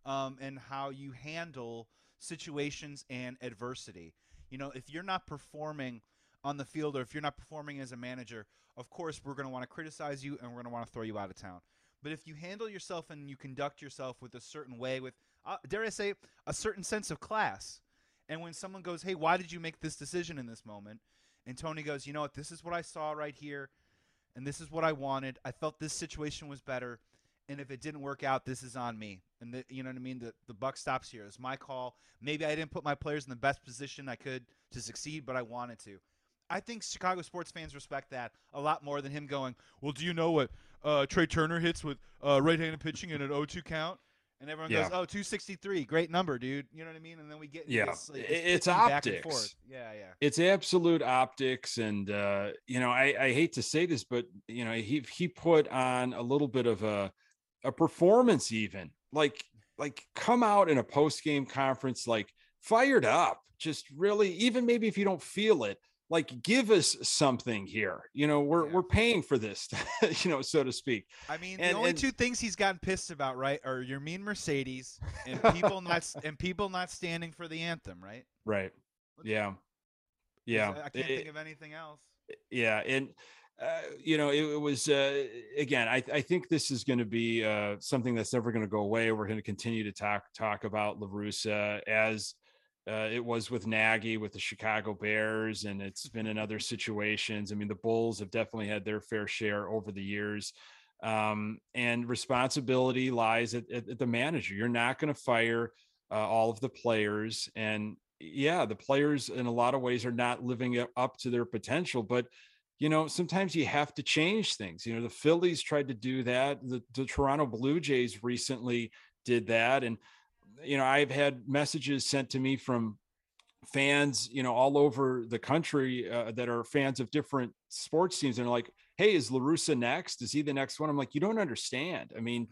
um, and how you handle situations and adversity. You know, if you're not performing on the field or if you're not performing as a manager, of course, we're going to want to criticize you and we're going to want to throw you out of town. But if you handle yourself and you conduct yourself with a certain way, with, uh, dare I say, a certain sense of class, and when someone goes, hey, why did you make this decision in this moment? And Tony goes, you know what, this is what I saw right here, and this is what I wanted. I felt this situation was better and if it didn't work out, this is on me. And the, you know what I mean? The the buck stops here. It's my call. Maybe I didn't put my players in the best position I could to succeed, but I wanted to. I think Chicago sports fans respect that a lot more than him going, "Well, do you know what uh, Trea Turner hits with uh, right-handed pitching in an 0-2 count?" And everyone yeah. goes, "Oh, 263, great number, dude." You know what I mean? And then we get yeah, this, like, it's optics. Yeah, yeah. It's absolute optics, and uh, you know, I, I hate to say this, but you know, he he put on a little bit of a a performance even like like come out in a post game conference like fired up just really even maybe if you don't feel it like give us something here you know we're yeah. we're paying for this you know so to speak. I mean and, the only and, two things he's gotten pissed about right are Yermin Mercedes and people not and people not standing for the anthem right? Right. Yeah. Yeah. i can't it, think of anything else. yeah and uh, you know, it, it was uh, again. I, I, think this is going to be uh, something that's never going to go away. We're going to continue to talk talk about La Russa as uh, it was with Nagy with the Chicago Bears, and it's been in other situations. I mean, the Bulls have definitely had their fair share over the years. Um, and responsibility lies at, at, at, the manager. You're not going to fire uh, all of the players, and yeah, the players in a lot of ways are not living up to their potential, but you know, sometimes you have to change things. You know, the Phillies tried to do that. The, the Toronto Blue Jays recently did that. And, you know, I've had messages sent to me from fans, you know, all over the country uh, that are fans of different sports teams. And like, hey, is La Russa next? Is he the next one? I'm like, you don't understand. I mean,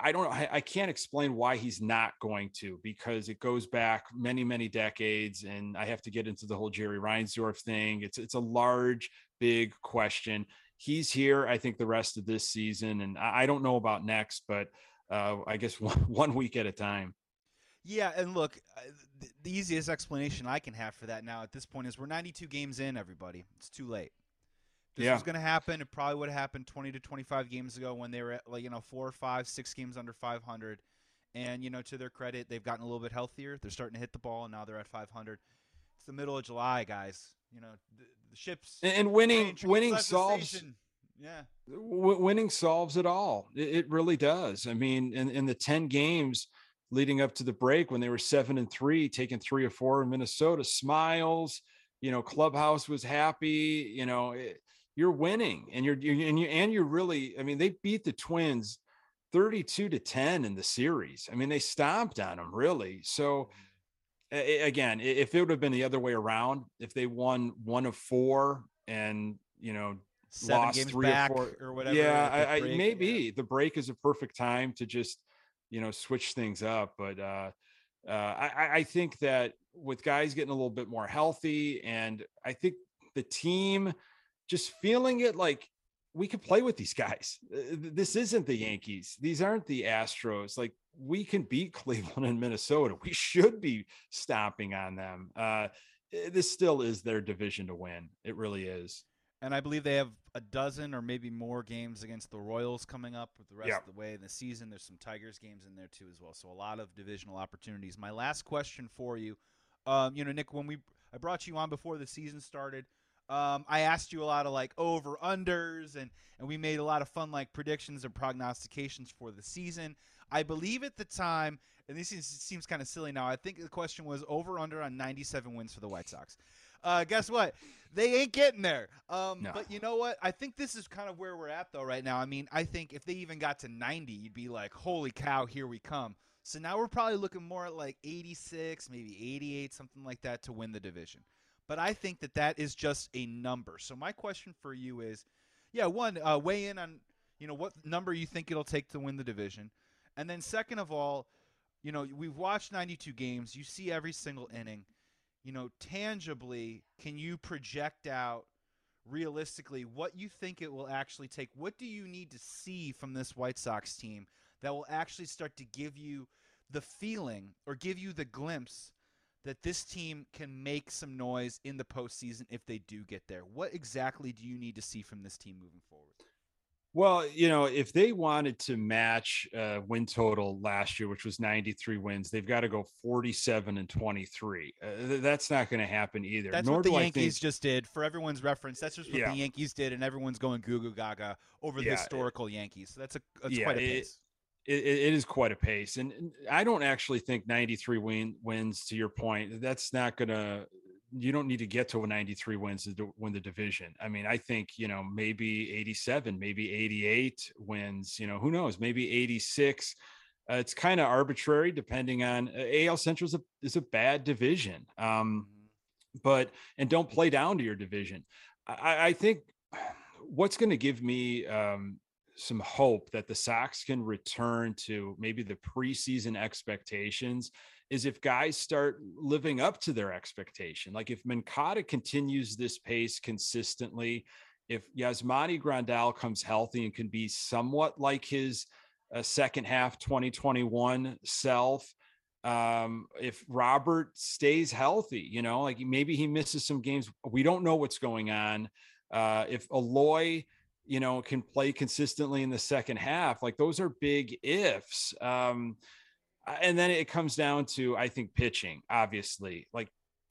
I don't I, I can't explain why he's not going to because it goes back many many decades and I have to get into the whole Jerry Reinsdorf thing. It's it's a large big question. He's here, I think, the rest of this season, and I, don't know about next, but uh, I guess one, one week at a time. Yeah, and look, uh, the easiest explanation I can have for that now at this point is we're 92 games in. Everybody, it's too late. This yeah. was going to happen. It probably would have happened 20 to 25 games ago when they were at, like you know four or five, six games under 500. And you know, to their credit, they've gotten a little bit healthier. They're starting to hit the ball, and now they're at 500. It's the middle of July, guys. You know, the, the ships and, winning winning solves. Yeah, w- winning solves it all. It, it really does. I mean, in, in the 10 games leading up to the break when they were seven and three, taking three or four in Minnesota, smiles, you know, clubhouse was happy, you know, it, you're winning and you're, you're and you and you're really, I mean, they beat the twins 32 to 10 in the series. I mean, they stomped on them really. So a- again, if it would have been the other way around, if they won one of four and you know seven lost games three back or four. or whatever. Yeah, I, I maybe yeah. the break is a perfect time to just you know switch things up. But uh, uh, I- I think that with guys getting a little bit more healthy, and I think the team just feeling it like we could play with these guys. Uh, This isn't the Yankees. These aren't the Astros. Like we can beat Cleveland and Minnesota. We should be stomping on them. Uh, this still is their division to win. It really is. And I believe they have a dozen or maybe more games against the Royals coming up with the rest Yeah. of the way in the season. There's some Tigers games in there too as well. So a lot of divisional opportunities. My last question for you, um, you know, Nick, when we I brought you on before the season started, um, I asked you a lot of like over unders and and we made a lot of fun like predictions and prognostications for the season. I believe at the time, and this is, seems kind of silly now. I think the question was over under on 97 wins for the White Sox. Uh, guess what? They ain't getting there. Um, No. But you know what? I think this is kind of where we're at though right now. I mean, I think if they even got to 90, you'd be like, "Holy cow, here we come." So now we're probably looking more at like 86, maybe 88, something like that to win the division. But I think that that is just a number. So my question for you is, yeah, one, uh, weigh in on you know what number you think it'll take to win the division, and then second of all, you know we've watched 92 games. You see every single inning. You know, tangibly, can you project out realistically what you think it will actually take? What do you need to see from this White Sox team that will actually start to give you the feeling or give you the glimpse that this team can make some noise in the postseason if they do get there? What exactly do you need to see from this team moving forward? Well, you know, if they wanted to match uh, win total last year, which was 93 wins, they've got to go 47 and 23. Uh, th- that's not going to happen either. That's Nor what the Yankees think, just did. For everyone's reference, that's just what Yeah. the Yankees did, and everyone's going goo goo gaga over the Yeah, it- historical Yankees. So that's a that's Yeah, quite a pace. it, it is quite a pace. And and I don't actually think 93 win, wins, to your point, that's not going to, you don't need to get to a 93 wins to win the division. I mean, I think, you know, maybe 87, maybe 88 wins, you know, who knows, maybe 86. Uh, it's kind of arbitrary depending on uh, AL Central is a, is a bad division. Um, but and don't play down to your division. I, I think what's going to give me um, some hope that the Sox can return to maybe the preseason expectations is if guys start living up to their expectation. Like if Moncada continues this pace consistently, if Yasmani Grandal comes healthy and can be somewhat like his uh, second half 2021 self, um if robert stays healthy you know like maybe he misses some games we don't know what's going on uh if eloy you know can play consistently in the second half like those are big ifs um and then it comes down to i think pitching obviously like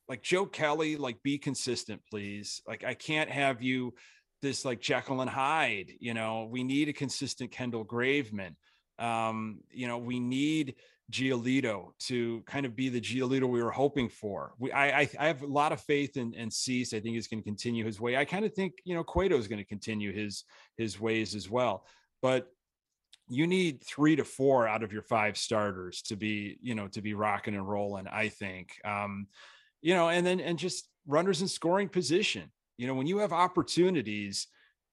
like joe kelly like be consistent please like i can't have you this like jekyll and hyde you know we need a consistent kendall graveman um you know we need Giolito to kind of be the Giolito we were hoping for. We, I, I, I have a lot of faith in, in Cease. I think he's going to continue his way. I kind of think, you know, Cueto is going to continue his, his ways as well, but you need three to four out of your five starters to be, you know, to be rocking and rolling. I think, um, you know, and then, and just runners in scoring position, you know, when you have opportunities,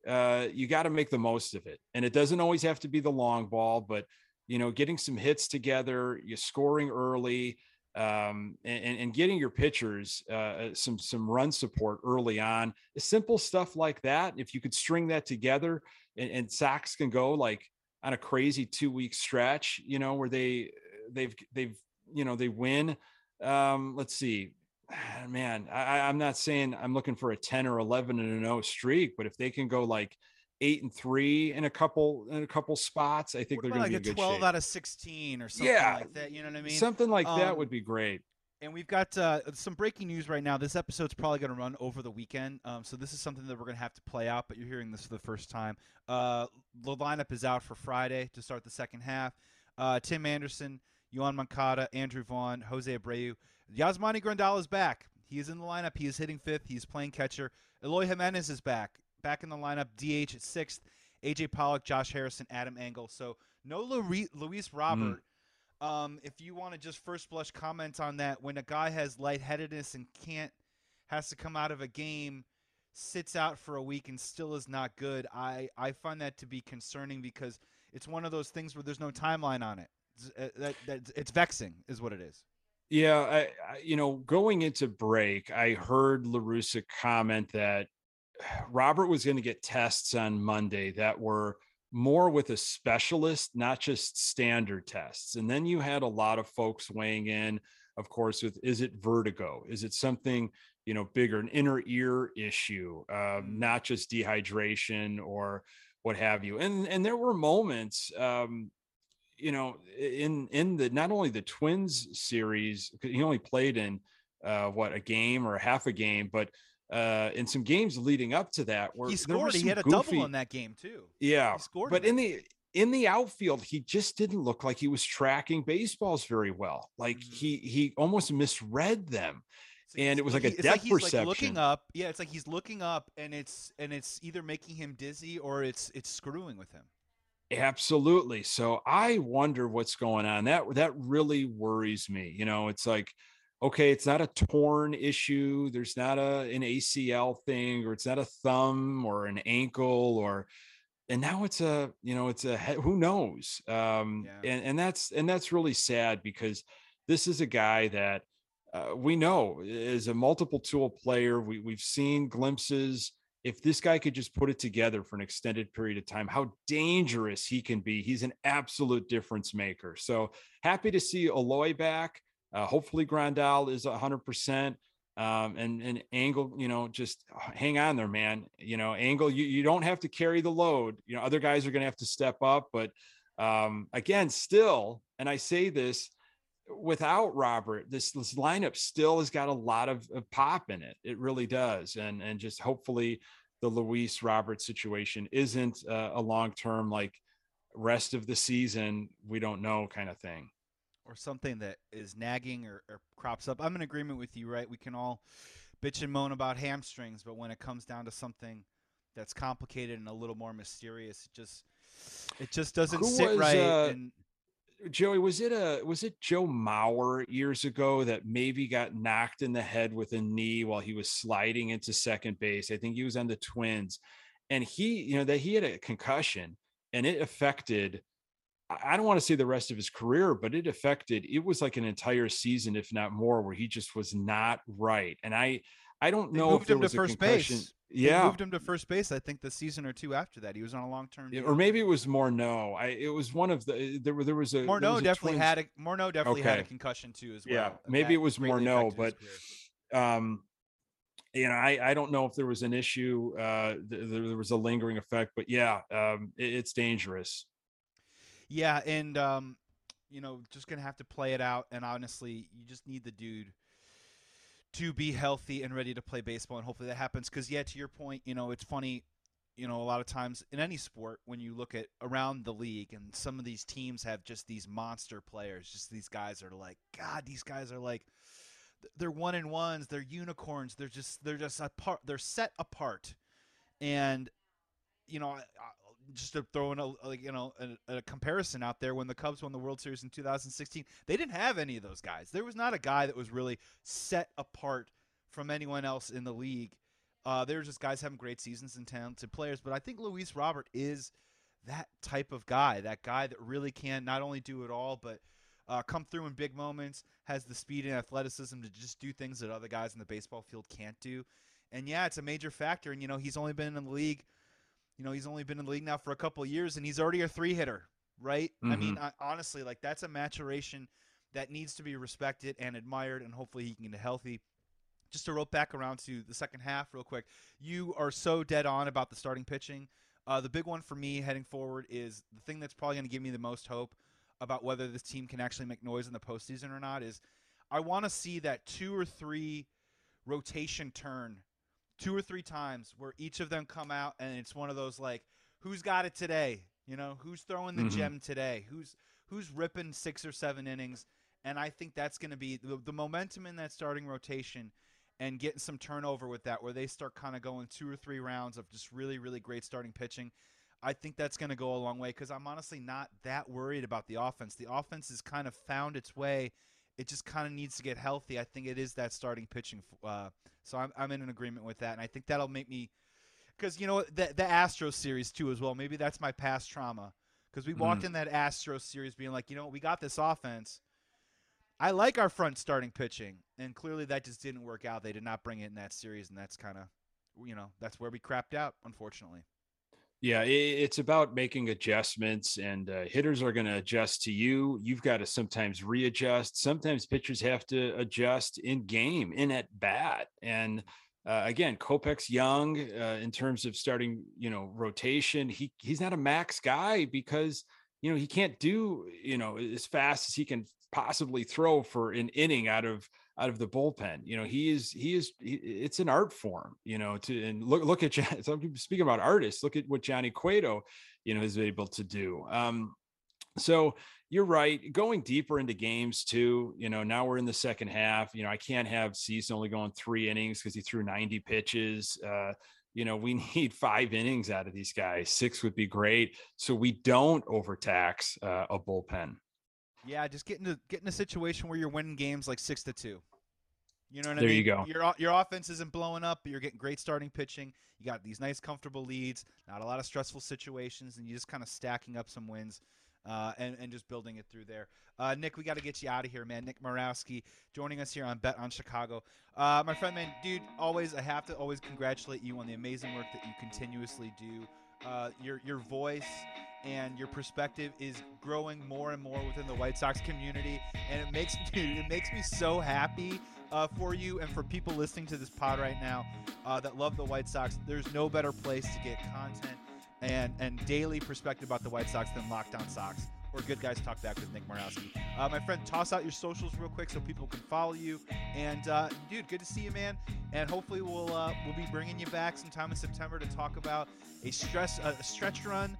uh, you got to make the most of it. And it doesn't always have to be the long ball, but you know, getting some hits together, you scoring early, um, and, and getting your pitchers uh, some some run support early on. Simple stuff like that. If you could string that together, and, and can go like on a crazy two week stretch, you know, where they they've they've you know they win. Um, let's see, man, I, I'm not saying I'm looking for a 10 or 11 and a no streak, but if they can go like eight and three in a couple in a couple spots. I think What they're going like to a be good 12 shape. out of 16 or something Yeah, like that? You know what I mean? Something like that Um, would be great. And we've got uh, some breaking news right now. This episode's probably going to run over the weekend, um, so this is something that we're going to have to play out. But you're hearing this for the first time. Uh, the lineup is out for Friday to start the second half. Uh, Tim Anderson, Yoan Moncada, Andrew Vaughn, Jose Abreu, Yasmani Grandal is back. He is in the lineup. He is hitting fifth. He's playing catcher. Eloy Jimenez is back, back in the lineup. DH at sixth. AJ Pollock, Josh Harrison, Adam Engel. So no Luis Robert. Mm. Um, if you want to just first blush comment on that, when a guy has lightheadedness and can't has to come out of a game, sits out for a week and still is not good, I I find that to be concerning because it's one of those things where there's no timeline on it. It's, uh, that, that, it's vexing, is what it is. Yeah, I, I, you know, going into break, I heard La Russa comment that Robert was going to get tests on Monday that were more with a specialist, not just standard tests. And then you had a lot of folks weighing in, of course, with is it vertigo? Is it something, you know, bigger, an inner ear issue, um, not just dehydration or what have you. And and there were moments, um, you know, in in the not only the Twins series, he only played in uh, what a game or half a game, but uh, in some games leading up to that where he scored. He had a goofy, double in that game too. Yeah, he scored. But in the in the outfield, he just didn't look like he was tracking baseballs very well. Like mm-hmm. he he almost misread them. and it was like a depth like he's perception. Like looking up, yeah, it's like he's looking up, and it's and it's either making him dizzy or it's it's screwing with him. Absolutely. So I wonder what's going on. That that really worries me. You know, it's like okay, it's not a torn issue. There's not a an ACL thing, or it's not a thumb or an ankle, or and now it's a you know it's a who knows. Um, yeah. and and that's and that's really sad because this is a guy that uh, we know is a multiple tool player. We we've seen glimpses. If this guy could just put it together for an extended period of time, how dangerous he can be. He's an absolute difference maker. So happy to see Eloy back. Uh, hopefully, Grandal is 100%. Um, and and Engel, you know, just hang on there, man. You know, Engel you, you don't have to carry the load. You know, other guys are going to have to step up. But um, again, still, and I say this without Robert, this, this lineup still has got a lot of, of pop in it. It really does. And and just hopefully the Luis Robert situation isn't uh, a long term like rest of the season. We don't know kind of thing or something that is nagging or, or crops up. I'm in agreement with you, right? We can all bitch and moan about hamstrings, but when it comes down to something that's complicated and a little more mysterious, it just it just doesn't Who sit was, right. Uh, and Joey, was it a was it Joe Mauer years ago that maybe got knocked in the head with a knee while he was sliding into second base? I think he was on the Twins, and he, you know, that he had a concussion and it affected I don't want to say the rest of his career, but it affected it was like an entire season, if not more, where he just was not right. And I I don't know moved if him to first concussion. base. Yeah, they moved him to first base. I think the season or two after that, he was on a long term. or maybe it was Morneau. I it was one of the there were there was a Morneau was a definitely twins. had a Morneau definitely okay. had a concussion too as well. Yeah, maybe it was Morneau, but um, you know, I, I don't know if there was an issue. Uh, th- there was a lingering effect, but yeah, um, it, it's dangerous. Yeah, and um, you know, just gonna have to play it out. And honestly, you just need the dude to be healthy and ready to play baseball, and hopefully that happens. Because yeah, to your point, you know, it's funny. You know, a lot of times in any sport, when you look at around the league, and some of these teams have just these monster players, just these guys are like, God, these guys are like, they're one and ones, they're unicorns, they're just, they're just apart, they're set apart, and you know, just to throw in a, a you know a, a, comparison out there when the Cubs won the World Series in 2016, they didn't have any of those guys. There was not a guy that was really set apart from anyone else in the league. Uh, there were just guys having great seasons and talented players, but I think Luis Robert is that type of guy, that guy that really can not only do it all, but uh, come through in big moments, has the speed and athleticism to just do things that other guys in the baseball field can't do. And yeah, it's a major factor. And you know, he's only been in the league you know, he's only been in the league now for a couple of years and he's already a three hitter, right? Mm-hmm. I mean, mm-hmm. I, honestly, like that's a maturation that needs to be respected and admired, and hopefully he can get healthy. Just to rope back around to the second half, real quick, you are so dead on about the starting pitching. Uh, the big one for me heading forward is the thing that's probably going to give me the most hope about whether this team can actually make noise in the postseason or not. Is I want to see that two or three rotation turn two or three times where each of them come out and it's one of those like who's got it today? You know who's throwing the Mhm. gem today? Who's who's ripping six or seven innings? And i think that's going to be the, the momentum in that starting rotation and getting some turnover with that where they start kind of going two or three rounds of just really really great starting pitching i think that's going to go a long way because i'm honestly not that worried about the offense. The offense has kind of found its way it just kind of needs to get healthy i think it is that starting pitching uh, so I'm, I'm in an agreement with that and i think that'll make me because you know the, the astros series too as well maybe that's my past trauma because we walked Mm. in that astros series being like you know what, we got this offense I like our front starting pitching, and clearly that just didn't work out. They did not bring it in that series, and that's kind of, you know, that's where we crapped out, unfortunately. Yeah, it's about making adjustments, and uh, hitters are going to adjust to you. You've got to sometimes readjust. Sometimes pitchers have to adjust in game, in at bat. And uh, again, Kopech's young uh, in terms of starting, you know, rotation. He he's not a max guy because you know he can't do you know as fast as he can possibly throw for an inning out of out of the bullpen. You know, he is he is he, it's an art form. You know, to and look look at people speaking about artists. Look at what Johnny Cueto, you know, is able to do. Um, so you're right. Going deeper into games too. You know, now we're in the second half. You know, I can't have Cease only going three innings because he threw 90 pitches. Uh, you know, we need five innings out of these guys. Six would be great, so we don't overtax uh, a bullpen. Yeah, just get into get in a situation where you're winning games like six to two. You know what I mean? There you go. Your your offense isn't blowing up, but you're getting great starting pitching. You got these nice, comfortable leads, not a lot of stressful situations, and you're just kind of stacking up some wins. Uh, and, and just building it through there. Uh, Nick, we got to get you out of here, man. Nick Morawski joining us here on Bet on Chicago. Uh, my friend, man, dude, always, I have to always congratulate you on the amazing work that you continuously do. Uh, your, your voice and your perspective is growing more and more within the White Sox community, and it makes dude, it makes me so happy uh, for you and for people listening to this pod right now uh, that love the White Sox. There's no better place to get content and and daily perspective about the White Sox than Locked On Sox or Good Guys Talk Back with Nick Morawski. Uh, my friend, toss out your socials real quick so people can follow you. And uh, dude, good to see you, man. And hopefully we'll uh, we'll be bringing you back sometime in September to talk about a stress a stretch run,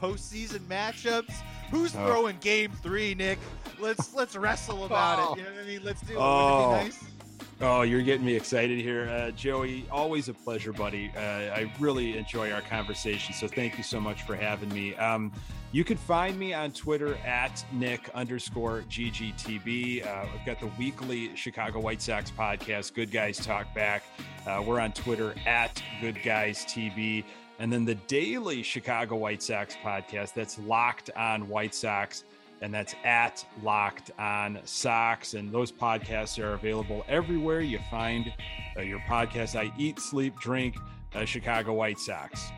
postseason matchups. Who's Oh. throwing Game Three, Nick? Let's let's wrestle about Oh. it. You know what I mean? Let's do it. Oh. Wouldn't it be nice? Oh, you're getting me excited here, uh, Joey. Always a pleasure, buddy. Uh, I really enjoy our conversation. So thank you so much for having me. Um, you can find me on Twitter at Nick underscore GGTB. Uh, I've got the weekly Chicago White Sox podcast, Good Guys Talk Back. Uh, we're on Twitter at Good Guys TV. And then the daily Chicago White Sox podcast, that's Locked on White Sox and that's at Locked On Sox. And those podcasts are available everywhere you find uh, your podcast. I eat, sleep, drink uh, Chicago White Sox.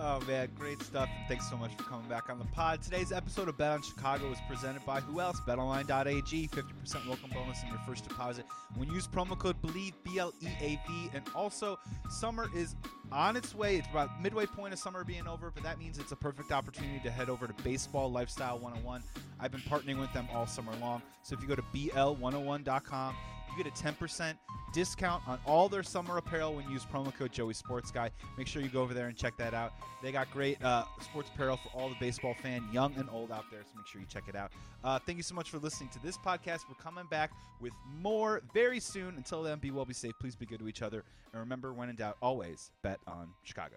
Oh man, great stuff. And thanks so much for coming back on the pod. Today's episode of Bet on Chicago is presented by who else? BetOnline.ag. 50% welcome bonus in your first deposit when you use promo code BLEAV, B L E A V. And also, summer is on its way. It's about midway point of summer being over, but that means it's a perfect opportunity to head over to Baseball Lifestyle 101. I've been partnering with them all summer long. So if you go to BL101.com, you get a 10% discount on all their summer apparel when you use promo code Joey Sports Guy. Make sure you go over there and check that out. They got great uh, sports apparel for all the baseball fan, young and old out there. So make sure you check it out. Uh, thank you so much for listening to this podcast. We're coming back with more very soon. Until then, be well, be safe. Please be good to each other. And remember, when in doubt, always bet on Chicago.